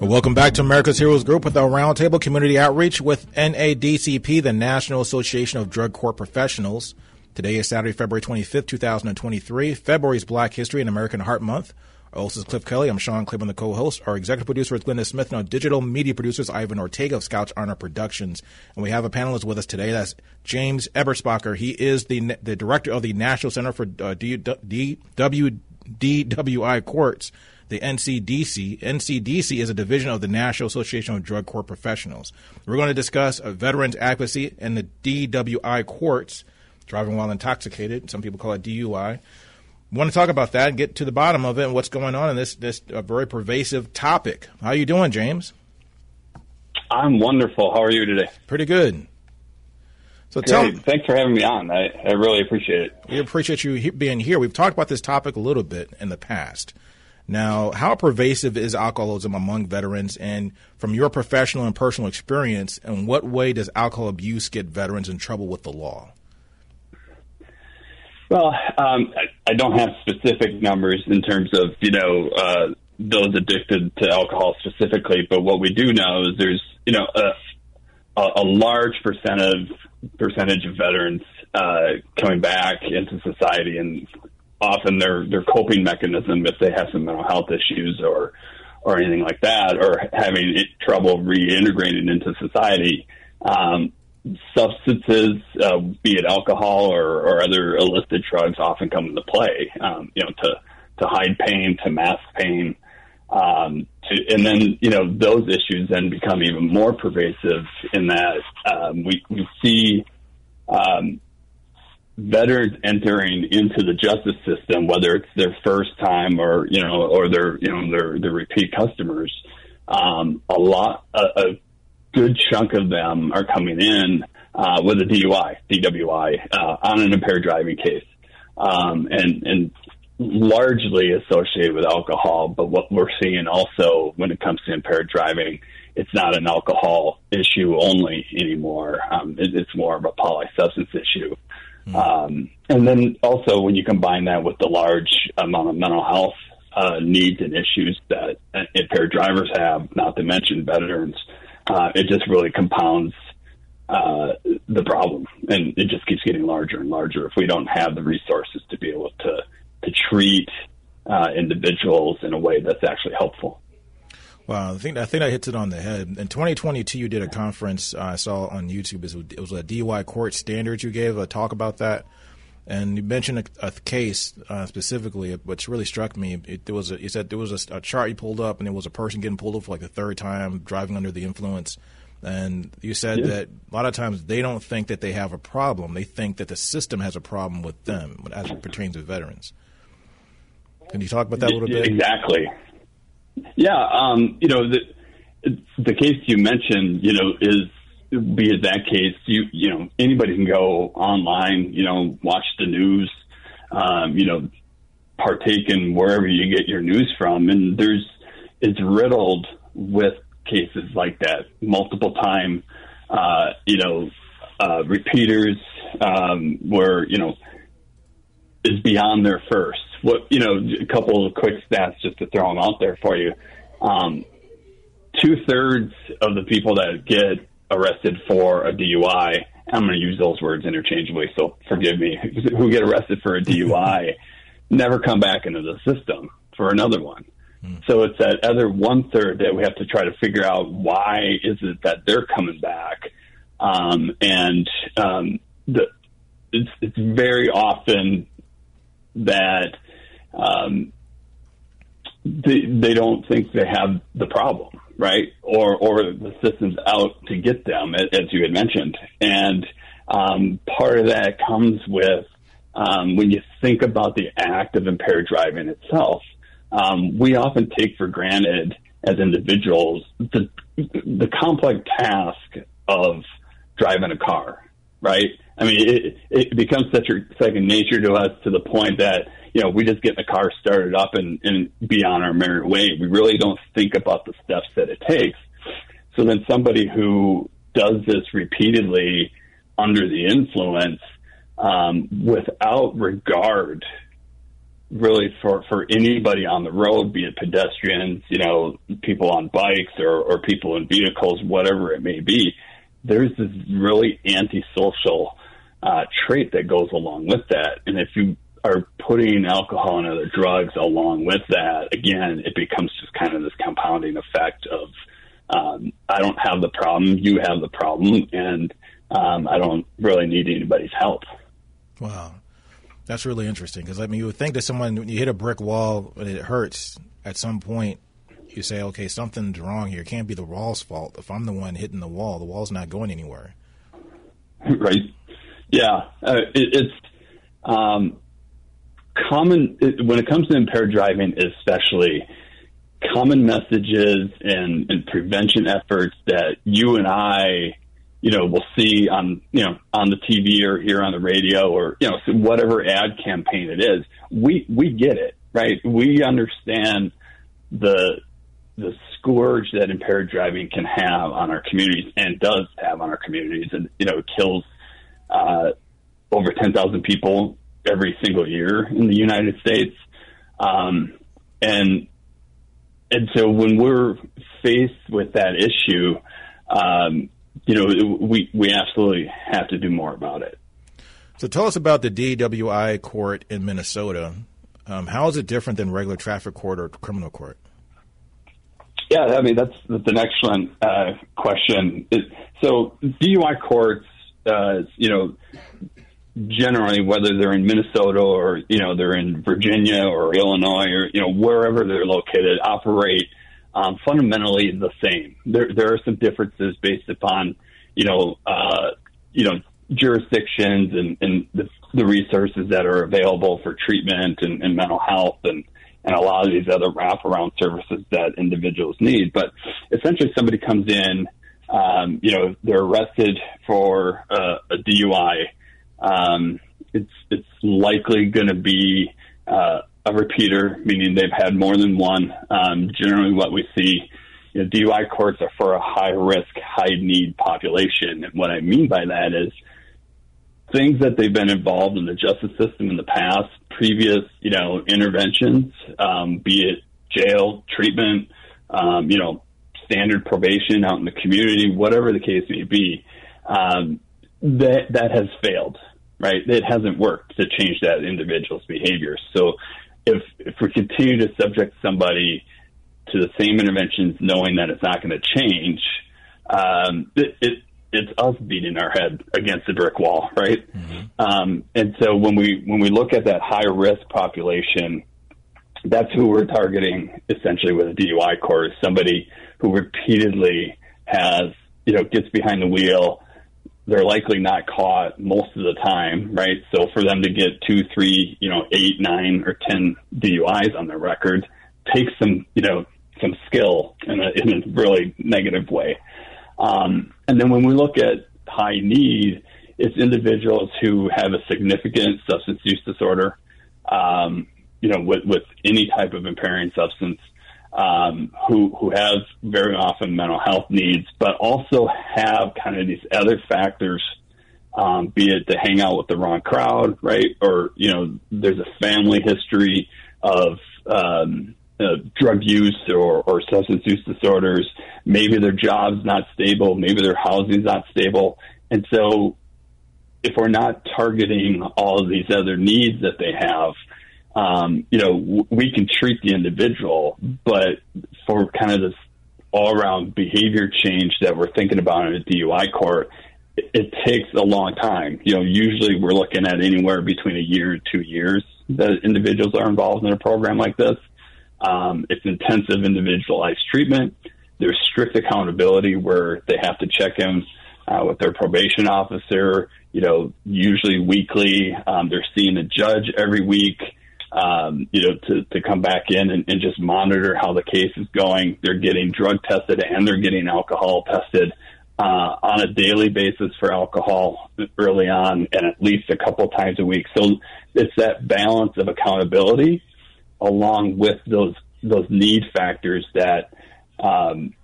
Welcome back to America's Heroes Group with our roundtable community outreach with NADCP, the National Association of Drug Court Professionals. Today is Saturday, February 25th, 2023. February is Black History and American Heart Month. Our host is Cliff Kelly. I'm Sean Claiborne, the co-host. Our executive producer is Glenda Smith, and our digital media producer is Ivan Ortega of Scouts Honor Productions. And we have a panelist with us today. That's James Eberspacher. He is the the director of the National Center for uh, DWI Courts the NCDC. NCDC is a division of the National Association of Drug Court Professionals. We're going to discuss veterans advocacy and the DWI courts, driving while intoxicated. Some people call it DUI. We want to talk about that and get to the bottom of it and what's going on in this this uh, very pervasive topic. How are you doing, James? I'm wonderful. How are you today? Pretty good. So tell thanks for having me on. I, I really appreciate it. We appreciate you being here. We've talked about this topic a little bit in the past. Now, how pervasive is alcoholism among veterans? And from your professional and personal experience, in what way does alcohol abuse get veterans in trouble with the law? Well, um, I, I don't have specific numbers in terms of, you know, uh, those addicted to alcohol specifically, but what we do know is there's, you know, a, a large percentage percentage of veterans uh, coming back into society and often their their coping mechanism if they have some mental health issues or or anything like that, or having trouble reintegrating into society. Um, substances, uh, be it alcohol or, or other illicit drugs, often come into play. Um, you know, to to hide pain, to mask pain, um, to, and then you know those issues then become even more pervasive in that um, we we see um, veterans entering into the justice system, whether it's their first time or you know or their you know their their repeat customers, um, a lot a, a good chunk of them are coming in uh, with a DUI, DWI, uh, on an impaired driving case, um, and and largely associated with alcohol. But what we're seeing also when it comes to impaired driving, it's not an alcohol issue only anymore. Um, it, it's more of a polysubstance issue. Mm. Um, and then also when you combine that with the large amount of mental health uh, needs and issues that impaired drivers have, not to mention veterans, uh, it just really compounds uh, the problem, and it just keeps getting larger and larger if we don't have the resources to be able to to treat uh, individuals in a way that's actually helpful. Wow, I think I think I hit it on the head. In 2022, you did a conference uh, I saw on YouTube. It was a DUI court standards. You gave a talk about that, and you mentioned a, a case uh, specifically. Which really struck me. It, there was a, you said there was a, a, chart you pulled up, and there was a person getting pulled over for like the third time driving under the influence. And you said yeah. that a lot of times they don't think that they have a problem; they think that the system has a problem with them as it pertains to veterans. Can you talk about that a little bit? Exactly. Yeah, um, you know the the case you mentioned, you know, is be it that case, you you know anybody can go online, you know, watch the news, um, you know, partake in wherever you get your news from, and there's it's riddled with cases like that, multiple time, uh, you know, uh, repeaters um, where you know is beyond their first what you know, a couple of quick stats just to throw them out there for you. Um, Two thirds of the people that get arrested for a DUI, I'm going to use those words interchangeably, so forgive me, who get arrested for a DUI, never come back into the system for another one. Hmm. So it's that other one third that we have to try to figure out why is it that they're coming back, um, and um, the, it's, it's very often that um, they, they don't think they have the problem, right? Or, or the system's out to get them, as you had mentioned. And um, part of that comes with um, when you think about the act of impaired driving itself. um, we often take for granted as individuals the the complex task of driving a car, right? I mean, it, it becomes such a second nature to us to the point that you know we just get the car started up and, and be on our merry way. We really don't think about the steps that it takes. So then somebody who does this repeatedly under the influence um, without regard really for, for anybody on the road, be it pedestrians, you know, people on bikes or, or people in vehicles, whatever it may be, there's this really antisocial uh, trait that goes along with that. And if you are putting alcohol and other drugs along with that, again, it becomes just kind of this compounding effect of um, I don't have the problem, you have the problem, and um, I don't really need anybody's help. Wow. That's really interesting because I mean, you would think that someone when you hit a brick wall and it hurts at some point, you say, okay, something's wrong here. It can't be the wall's fault. If I'm the one hitting the wall, the wall's not going anywhere. Right. Yeah. Uh, it, it's um, common when it comes to impaired driving, especially common messages and, and prevention efforts that you and I you know, we'll see on, you know, on the TV or here on the radio or, you know, whatever ad campaign it is. We, we get it, right? We understand the, the scourge that impaired driving can have on our communities and does have on our communities. And, you know, kills, uh, over 10,000 people every single year in the United States. Um, and, and so when we're faced with that issue, um, you know, we we absolutely have to do more about it. So tell us about the DWI court in Minnesota. Um, how is it different than regular traffic court or criminal court? Yeah, I mean that's that's an excellent uh, question. It, so DUI courts, uh, you know, generally whether they're in Minnesota or you know they're in Virginia or Illinois or you know wherever they're located, operate um, fundamentally the same. There, there are some differences based upon, you know, uh, you know, jurisdictions and, and the, the resources that are available for treatment and, and mental health and, and a lot of these other wraparound services that individuals need. But essentially, somebody comes in, um, you know, they're arrested for uh, a DUI. Um, it's it's likely going to be uh, a repeater, meaning they've had more than one. Um, generally, what we see, you know, DUI courts are for a high risk, high need population. And what I mean by that is things that they've been involved in the justice system in the past, previous, you know, interventions, um, be it jail, treatment, um, you know, standard probation out in the community, whatever the case may be, um, that that has failed right? It hasn't worked to change that individual's behavior. So if if we continue to subject somebody to the same interventions, knowing that it's not going to change, um, it, it it's us beating our head against a brick wall, right? Mm-hmm. Um, and so when we when we look at that high risk population, that's who we're targeting essentially with a DUI court, somebody who repeatedly has you know gets behind the wheel they're likely not caught most of the time, right? So for them to get two, three, you know, eight, nine, or ten DUIs on their record takes some, you know, some skill in a, in a really negative way. Um, and then when we look at high need, it's individuals who have a significant substance use disorder, um, you know, with, with any type of impairing substance um, who who have very often mental health needs, but also have kind of these other factors, um, be it to hang out with the wrong crowd, right, or you know, there's a family history of um, uh, drug use or, or substance use disorders. Maybe their job's not stable. Maybe their housing's not stable, and so if we're not targeting all of these other needs that they have um, you know, w- we can treat the individual, but for kind of this all around behavior change that we're thinking about in a DUI court, it, it takes a long time. You know, usually we're looking at anywhere between a year and two years that individuals are involved in a program like this. Um, it's intensive individualized treatment. There's strict accountability where they have to check in uh, with their probation officer, you know, usually weekly. Um, they're seeing a judge every week. Um, you know, to, to come back in and, and just monitor how the case is going. They're getting drug tested and they're getting alcohol tested uh, on a daily basis for alcohol early on and at least a couple times a week. So it's that balance of accountability along with those those need factors that um,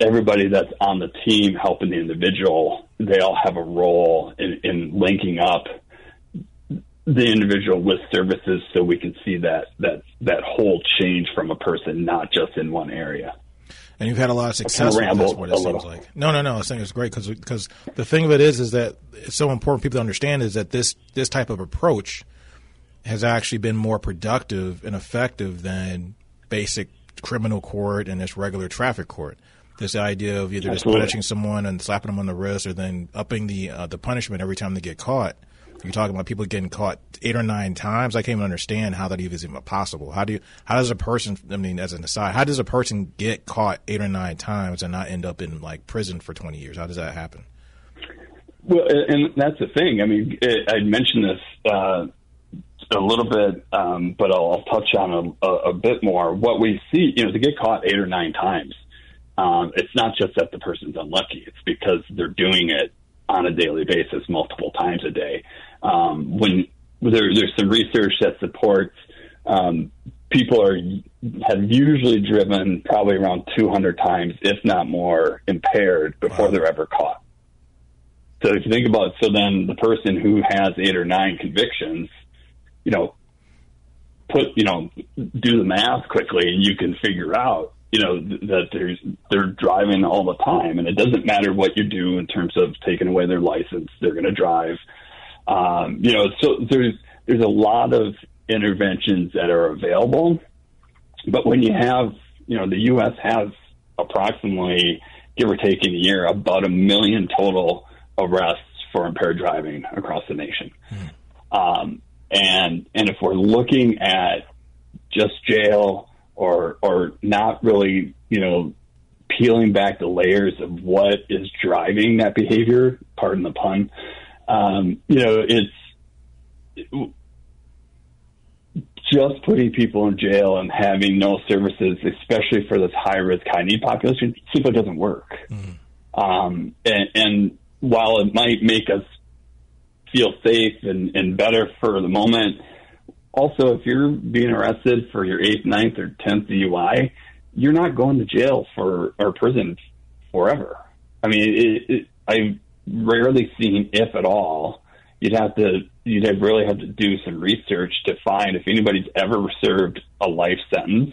everybody that's on the team helping the individual, they all have a role in, in linking up the individual with services so we can see that that that whole change from a person, not just in one area. And you've had a lot of success with this, what it seems little. like. No, no, no. I think it's great because because the thing of it is is that it's so important for people to understand is that this this type of approach has actually been more productive and effective than basic criminal court and this regular traffic court. This idea of either Absolutely. just punishing someone and slapping them on the wrist, or then upping the uh, the punishment every time they get caught you're talking about people getting caught eight or nine times. I can't even understand how that even is even possible. How do you? How does a person? I mean, as an aside, how does a person get caught eight or nine times and not end up in like prison for 20 years? How does that happen? Well, and that's the thing. I mean, I mentioned this uh, a little bit, um, but I'll, I'll, touch on a, a, a, bit more. What we see, you know, to get caught eight or nine times, um, it's not just that the person's unlucky; it's because they're doing it on a daily basis, multiple times a day. Um, when there, there's some research that supports um, people are have usually driven probably around 200 times, if not more, impaired before wow. they're ever caught. So if you think about it, so then the person who has eight or nine convictions, you know, put you know, do the math quickly, and you can figure out you know that there's they're driving all the time, and it doesn't matter what you do in terms of taking away their license, they're going to drive. Um, you know, so there's there's a lot of interventions that are available, but when you have, you know, the U.S. has approximately, give or take in a year, about a million total arrests for impaired driving across the nation. Mm. Um, and and if we're looking at just jail or or not really, you know, peeling back the layers of what is driving that behavior, pardon the pun, um, you know, it's just putting people in jail and having no services, especially for this high risk, high need population, simply doesn't work. Mm-hmm. Um, and, and while it might make us feel safe and, and better for the moment, also, if you're being arrested for your eighth, ninth, or tenth DUI, you're not going to jail for or prison forever. I mean, it, it, I rarely seen, if at all. You'd have to you'd have really have to do some research to find if anybody's ever served a life sentence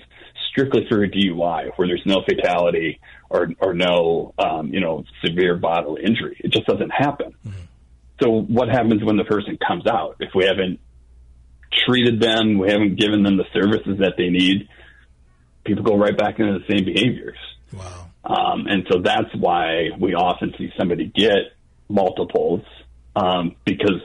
strictly for a DUI where there's no fatality or or no um, you know severe bodily injury. It just doesn't happen. Mm-hmm. So what happens when the person comes out if we haven't treated them, we haven't given them the services that they need? People go right back into the same behaviors. Wow. Um, and so that's why we often see somebody get multiples um, because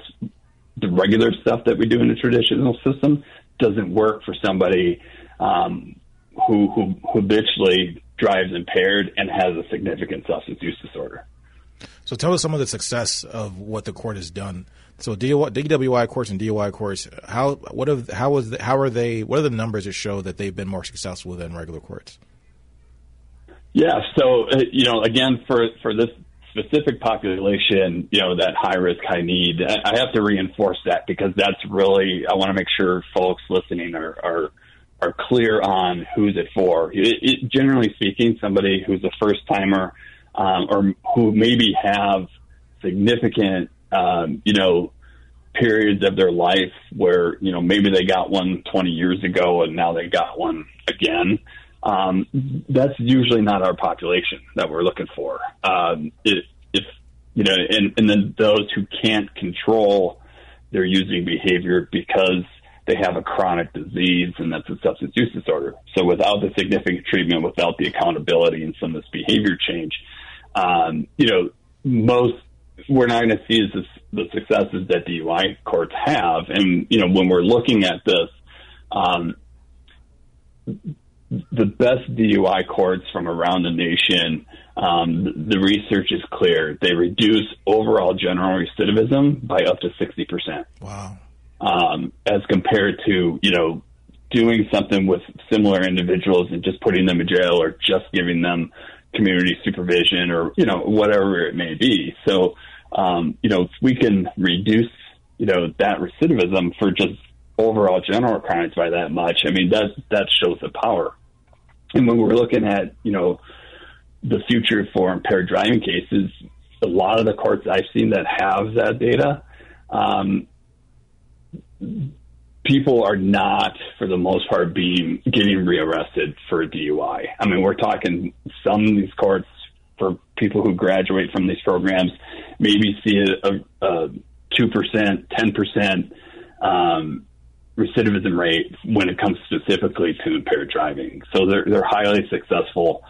the regular stuff that we do in the traditional system doesn't work for somebody um, who, who habitually drives impaired and has a significant substance use disorder. So tell us some of the success of what the court has done. So DWI courts and DUI courts, how what have, how is the, how are they? What are the numbers that show that they've been more successful than regular courts? Yeah, so uh, you know, again, for for this specific population, you know, that high risk, high need, I have to reinforce that because that's really, I want to make sure folks listening are, are, are clear on who's it for. It, it, generally speaking, somebody who's a first timer, um, or who maybe have significant, um, you know, periods of their life where, you know, maybe they got one 20 years ago and now they got one again um, that's usually not our population that we're looking for. Um, if, if you know, and, and then those who can't control their using behavior because they have a chronic disease and that's a substance use disorder. So without the significant treatment, without the accountability and some of this behavior change, um, you know, most we're not going to see this, the successes that DUI courts have. And you know, when we're looking at this, um, the best DUI courts from around the nation, um, the research is clear. They reduce overall general recidivism by up to 60%. Wow. um, as compared to you know doing something with similar individuals and just putting them in jail or just giving them community supervision or you know whatever it may be. So um, you know if we can reduce you know that recidivism for just overall general crimes by that much, I mean that that shows the power. And when we're looking at you know the future for impaired driving cases, a lot of the courts I've seen that have that data. Um, people are not, for the most part, being getting rearrested for DUI. I mean, we're talking some of these courts for people who graduate from these programs maybe see a two percent, ten percent um, recidivism rate when it comes specifically to impaired driving. So they're they're highly successful.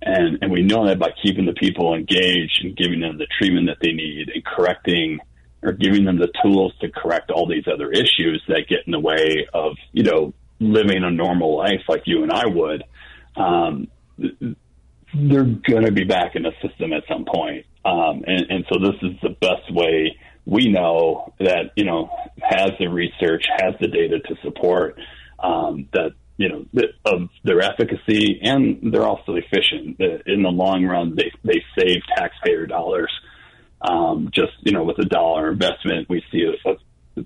And, and we know that by keeping the people engaged and giving them the treatment that they need and correcting or giving them the tools to correct all these other issues that get in the way of, you know, living a normal life like you and I would, um, they're going to be back in the system at some point. Um, and, and so this is the best way we know that, you know, has the research, has the data to support um, that, you know, of their efficacy and they're also efficient. In the long run, they, they save taxpayer dollars um, just you know, with a dollar investment, we see a, a,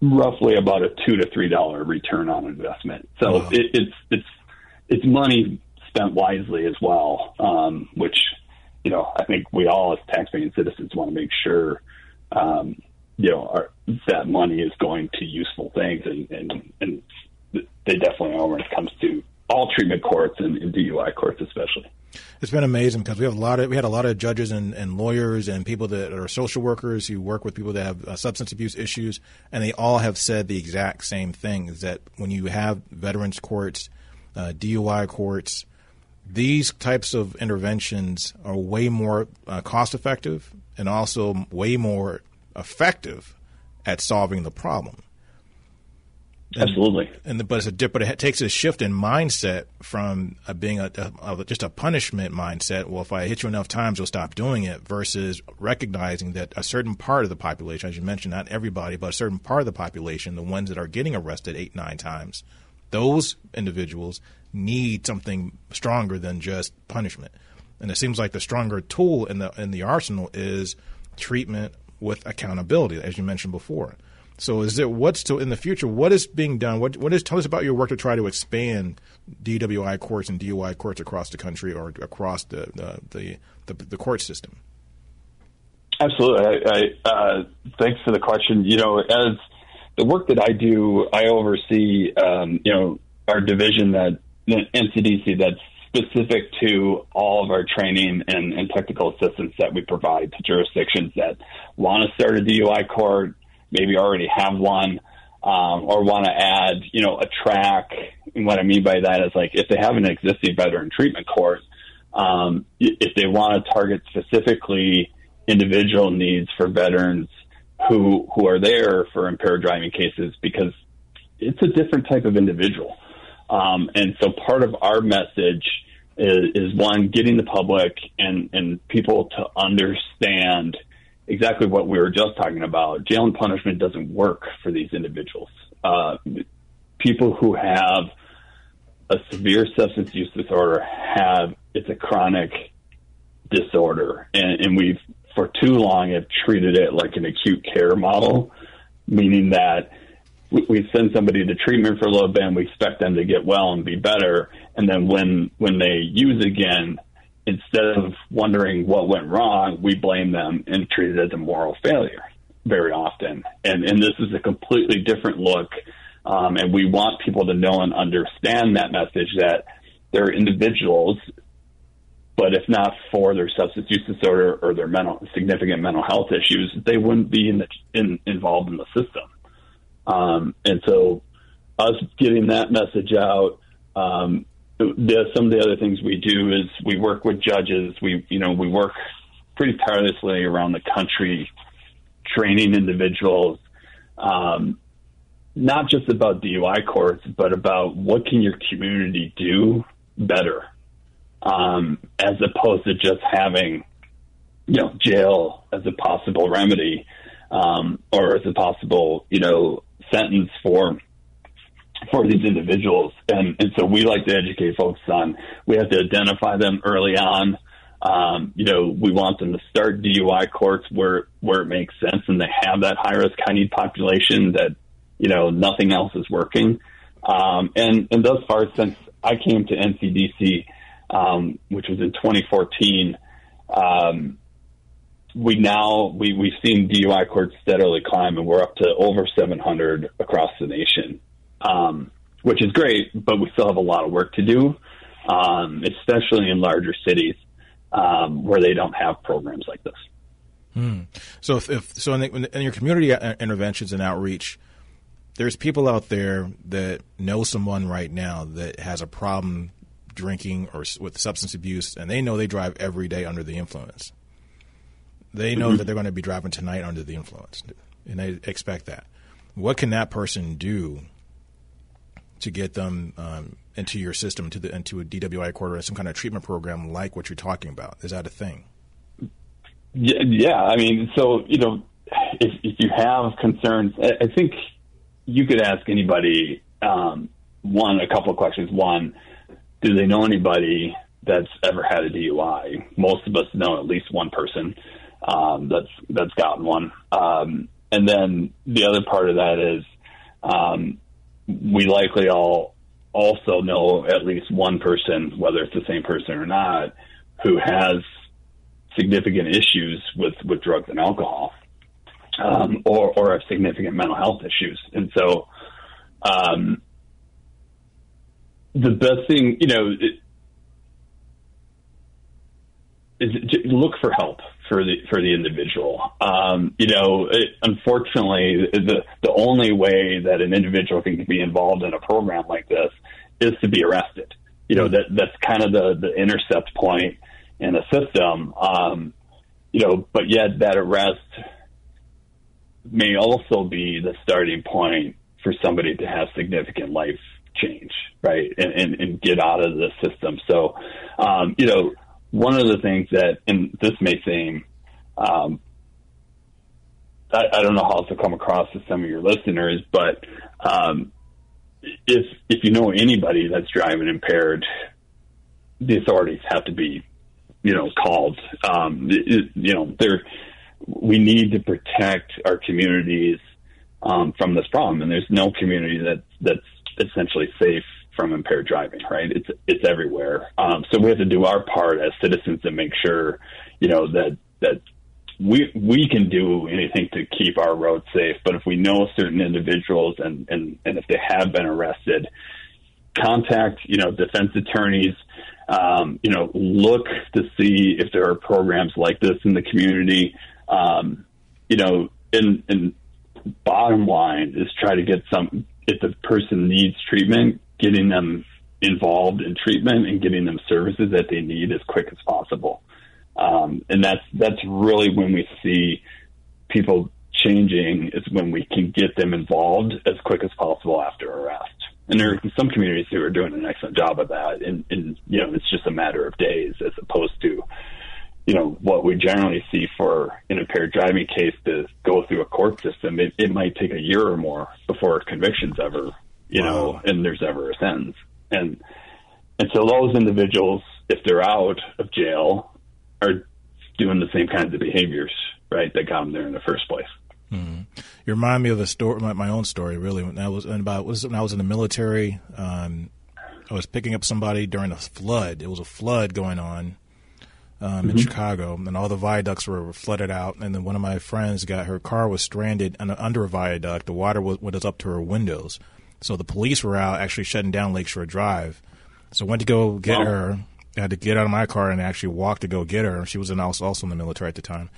roughly about a two to three dollar return on investment. So wow. it, it's it's it's money spent wisely as well, um, which you know I think we all as taxpaying citizens want to make sure um, you know that money is going to useful things, and and, and they definitely are when it comes to all treatment courts and, and DUI courts especially. It's been amazing because we have a lot of we had a lot of judges and, and lawyers and people that are social workers who work with people that have uh, substance abuse issues, and they all have said the exact same thing: is that when you have veterans courts, uh, DUI courts, these types of interventions are way more uh, cost effective and also way more effective at solving the problem. And, Absolutely. And the, but it's a but it takes a shift in mindset from uh, a, being a, a, just a punishment mindset. Well, if I hit you enough times, you'll stop doing it. Versus recognizing that a certain part of the population, as you mentioned, not everybody, but a certain part of the population, the ones that are getting arrested eight nine times, those individuals need something stronger than just punishment. And it seems like the stronger tool in the in the arsenal is treatment with accountability, as you mentioned before. So is there what's to in the future? What is being done? What what is tell us about your work to try to expand DWI courts and DUI courts across the country or across the the the, the, the court system? Absolutely. I, I, uh, thanks for the question. You know, as the work that I do, I oversee um, you know our division that NCDC that's specific to all of our training and, and technical assistance that we provide to jurisdictions that want to start a DUI court maybe already have one um, or want to add, you know, a track. And what I mean by that is like if they have an existing veteran treatment course, um, if they want to target specifically individual needs for veterans who who are there for impaired driving cases because it's a different type of individual. Um, and so part of our message is, is one, getting the public and, and people to understand exactly what we were just talking about. Jail and punishment doesn't work for these individuals. Uh, people who have a severe substance use disorder have it's a chronic disorder, and, and we've for too long have treated it like an acute care model, meaning that we, we send somebody to treatment for a little bit and we expect them to get well and be better, and then when when they use again instead of wondering what went wrong, we blame them and treat it as a moral failure very often. And, and this is a completely different look. Um, and we want people to know and understand that message that they're individuals, but if not for their substance use disorder or their mental significant mental health issues, they wouldn't be in the, in, involved in the system. Um, and so, us getting that message out, um, some of the other things we do is we work with judges. We, you know, we work pretty tirelessly around the country, training individuals, um, not just about DUI courts, but about what can your community do better, um, as opposed to just having, you know, jail as a possible remedy. um, or as a possible, you know, sentence for for these individuals. And and so we like to educate folks on we have to identify them early on. Um, you know, we want them to start DUI courts where where it makes sense and they have that high risk high need population that you know nothing else is working. Um, and and thus far since I came to NCDC, um, which was in 2014. We now we we've seen DUI courts steadily climb, and we're up to over 700 across the nation, um, which is great. But we still have a lot of work to do, um, especially in larger cities um, where they don't have programs like this. Hmm. So, if, if so, in, the, in, your community interventions and outreach, there's people out there that know someone right now that has a problem drinking or with substance abuse, and they know they drive every day under the influence. They know mm-hmm. that they're going to be driving tonight under the influence, and they expect that. What can that person do to get them um, into your system, to the into a DWI or some kind of treatment program like what you're talking about? Is that a thing? Yeah, yeah. I mean, so you know, if, if you have concerns, I, I think you could ask anybody um, one, a couple of questions. One, do they know anybody that's ever had a DUI? Most of us know at least one person um, that's that's gotten one. Um, and then the other part of that is um, we likely all also know at least one person, whether it's the same person or not, who has significant issues with, with drugs and alcohol, um, or or have significant mental health issues. And so, um, the best thing, you know, is look for help for the for the individual. Um, you know, it, unfortunately, the the only way that an individual can be involved in a program like this is to be arrested. You know, that that's kind of the the intercept point in a system. Um, you know, but yet that arrest may also be the starting point for somebody to have significant life change, right, and, and, and get out of the system. So, um, you know one of the things that, and this may seem, um, I, I, don't know how to come across to some of your listeners, but um, if if you know anybody that's driving impaired, the authorities have to be, you know, called. Um, it, you know, there we need to protect our communities um, from this problem, and there's no community that that's essentially safe from impaired driving, right? It's it's everywhere. Um, so we have to do our part as citizens to make sure, you know, that that we we can do anything to keep our roads safe. But if we know certain individuals and and and if they have been arrested, contact you know defense attorneys. Um, you know, look to see if there are programs like this in the community. Um, you know, and and bottom line is try to get some if the person needs treatment, getting them involved in treatment and getting them services that they need as quick as possible. Um, and that's that's really when we see people changing is when we can get them involved as quick as possible after arrest. And there are some communities who are doing an excellent job of that. And, and you know, it's just a matter of days as opposed to, you know, what we generally see for an impaired driving case to go through a court system. It, it might take a year or more before a convictions ever you wow. know, and there's ever a sentence. And and so those individuals, if they're out of jail, are doing the same kinds of behaviors, right, that got them there in the first place. Mm-hmm. You remind me of a story, my, my, own story, really. When I was about was when I was in the military, um, I was picking up somebody during a flood. It was a flood going on um, mm-hmm. in Chicago, and all the viaducts were flooded out. And then one of my friends got her car was stranded under a viaduct. The water was, was up to her windows. So the police were out actually shutting down Lakeshore Drive. So I went to go get wow. her. I had to get out of my car and actually walk to go get her. She was in also, also in the military at the time.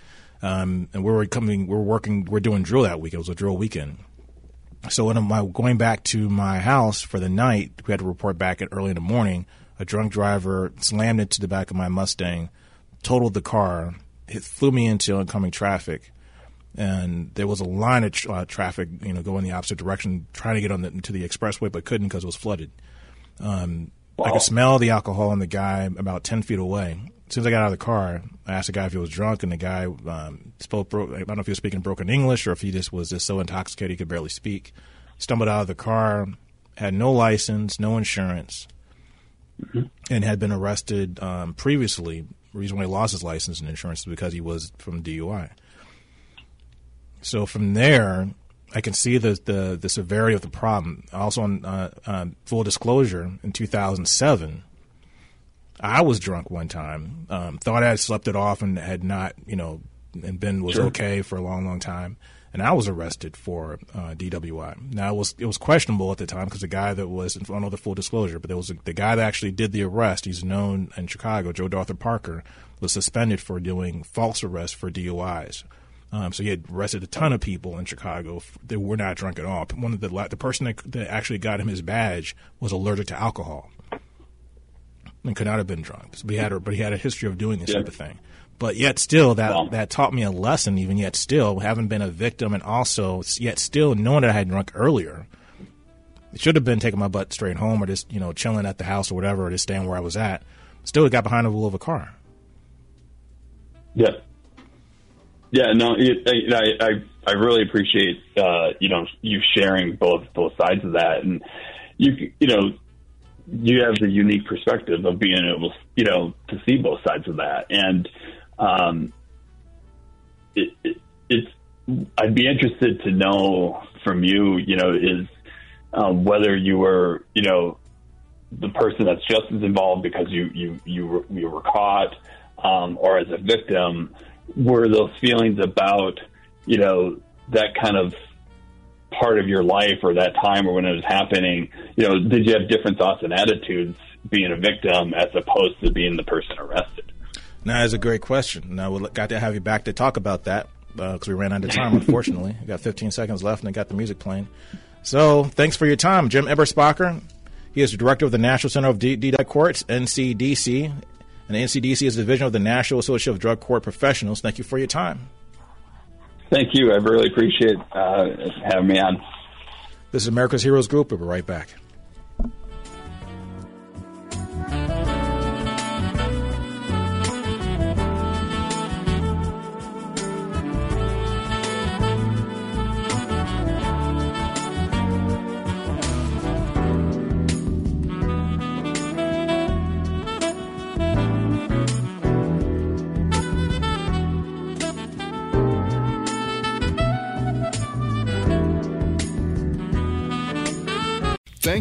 Um, and we were coming, we are working, we are doing drill that week. It was a drill weekend. So when I'm going back to my house for the night, we had to report back at early in the morning. A drunk driver slammed into the back of my Mustang, totaled the car, it flew me into oncoming traffic and there was a line of uh, traffic, you know, going the opposite direction, trying to get on the, to the expressway, but couldn't because it was flooded. Um, wow. I could smell the alcohol in the guy about ten feet away. As soon as I got out of the car, I asked the guy if he was drunk, and the guy um, spoke. Bro- I don't know if he was speaking broken English or if he just was just so intoxicated he could barely speak. Stumbled out of the car, had no license, no insurance, mm-hmm. and had been arrested um, previously. The reason why he lost his license and insurance is because he was from DUI. So from there, I can see the, the, the severity of the problem. Also, on uh, uh, full disclosure, in 2007, I was drunk one time. Um, thought I had slept it off and had not, you know, and Ben was sure. okay for a long, long time. And I was arrested for uh, DWI. Now it was it was questionable at the time because the guy that was I don't know the full disclosure, but there was a, the guy that actually did the arrest. He's known in Chicago. Joe Darthur Parker was suspended for doing false arrests for DUIs. Um, so he had arrested a ton of people in Chicago that were not drunk at all. One of the the person that, that actually got him his badge was allergic to alcohol and could not have been drunk. But he had a, but he had a history of doing this yeah. type of thing. But yet still, that wow. that taught me a lesson. Even yet still, having been a victim and also yet still knowing that I had drunk earlier, it should have been taking my butt straight home or just you know chilling at the house or whatever, or just staying where I was at. Still, got behind the wheel of a car. Yeah. Yeah, no, it, I, I I really appreciate uh, you know you sharing both both sides of that, and you you know you have the unique perspective of being able you know to see both sides of that, and um, it, it, it's I'd be interested to know from you, you know, is um, whether you were you know the person that's just as involved because you you you were, you were caught, um, or as a victim were those feelings about, you know, that kind of part of your life or that time or when it was happening, you know, did you have different thoughts and attitudes being a victim as opposed to being the person arrested? Now, that's a great question. Now, we got to have you back to talk about that because uh, we ran out of time, unfortunately. we got 15 seconds left and I got the music playing. So, thanks for your time, Jim Eberspacher. He is the director of the National Center of D- DUI Courts, NCDC, and the NCDC is a division of the National Association of Drug Court Professionals. Thank you for your time. Thank you. I really appreciate uh, having me on. This is America's Heroes Group. We'll be right back.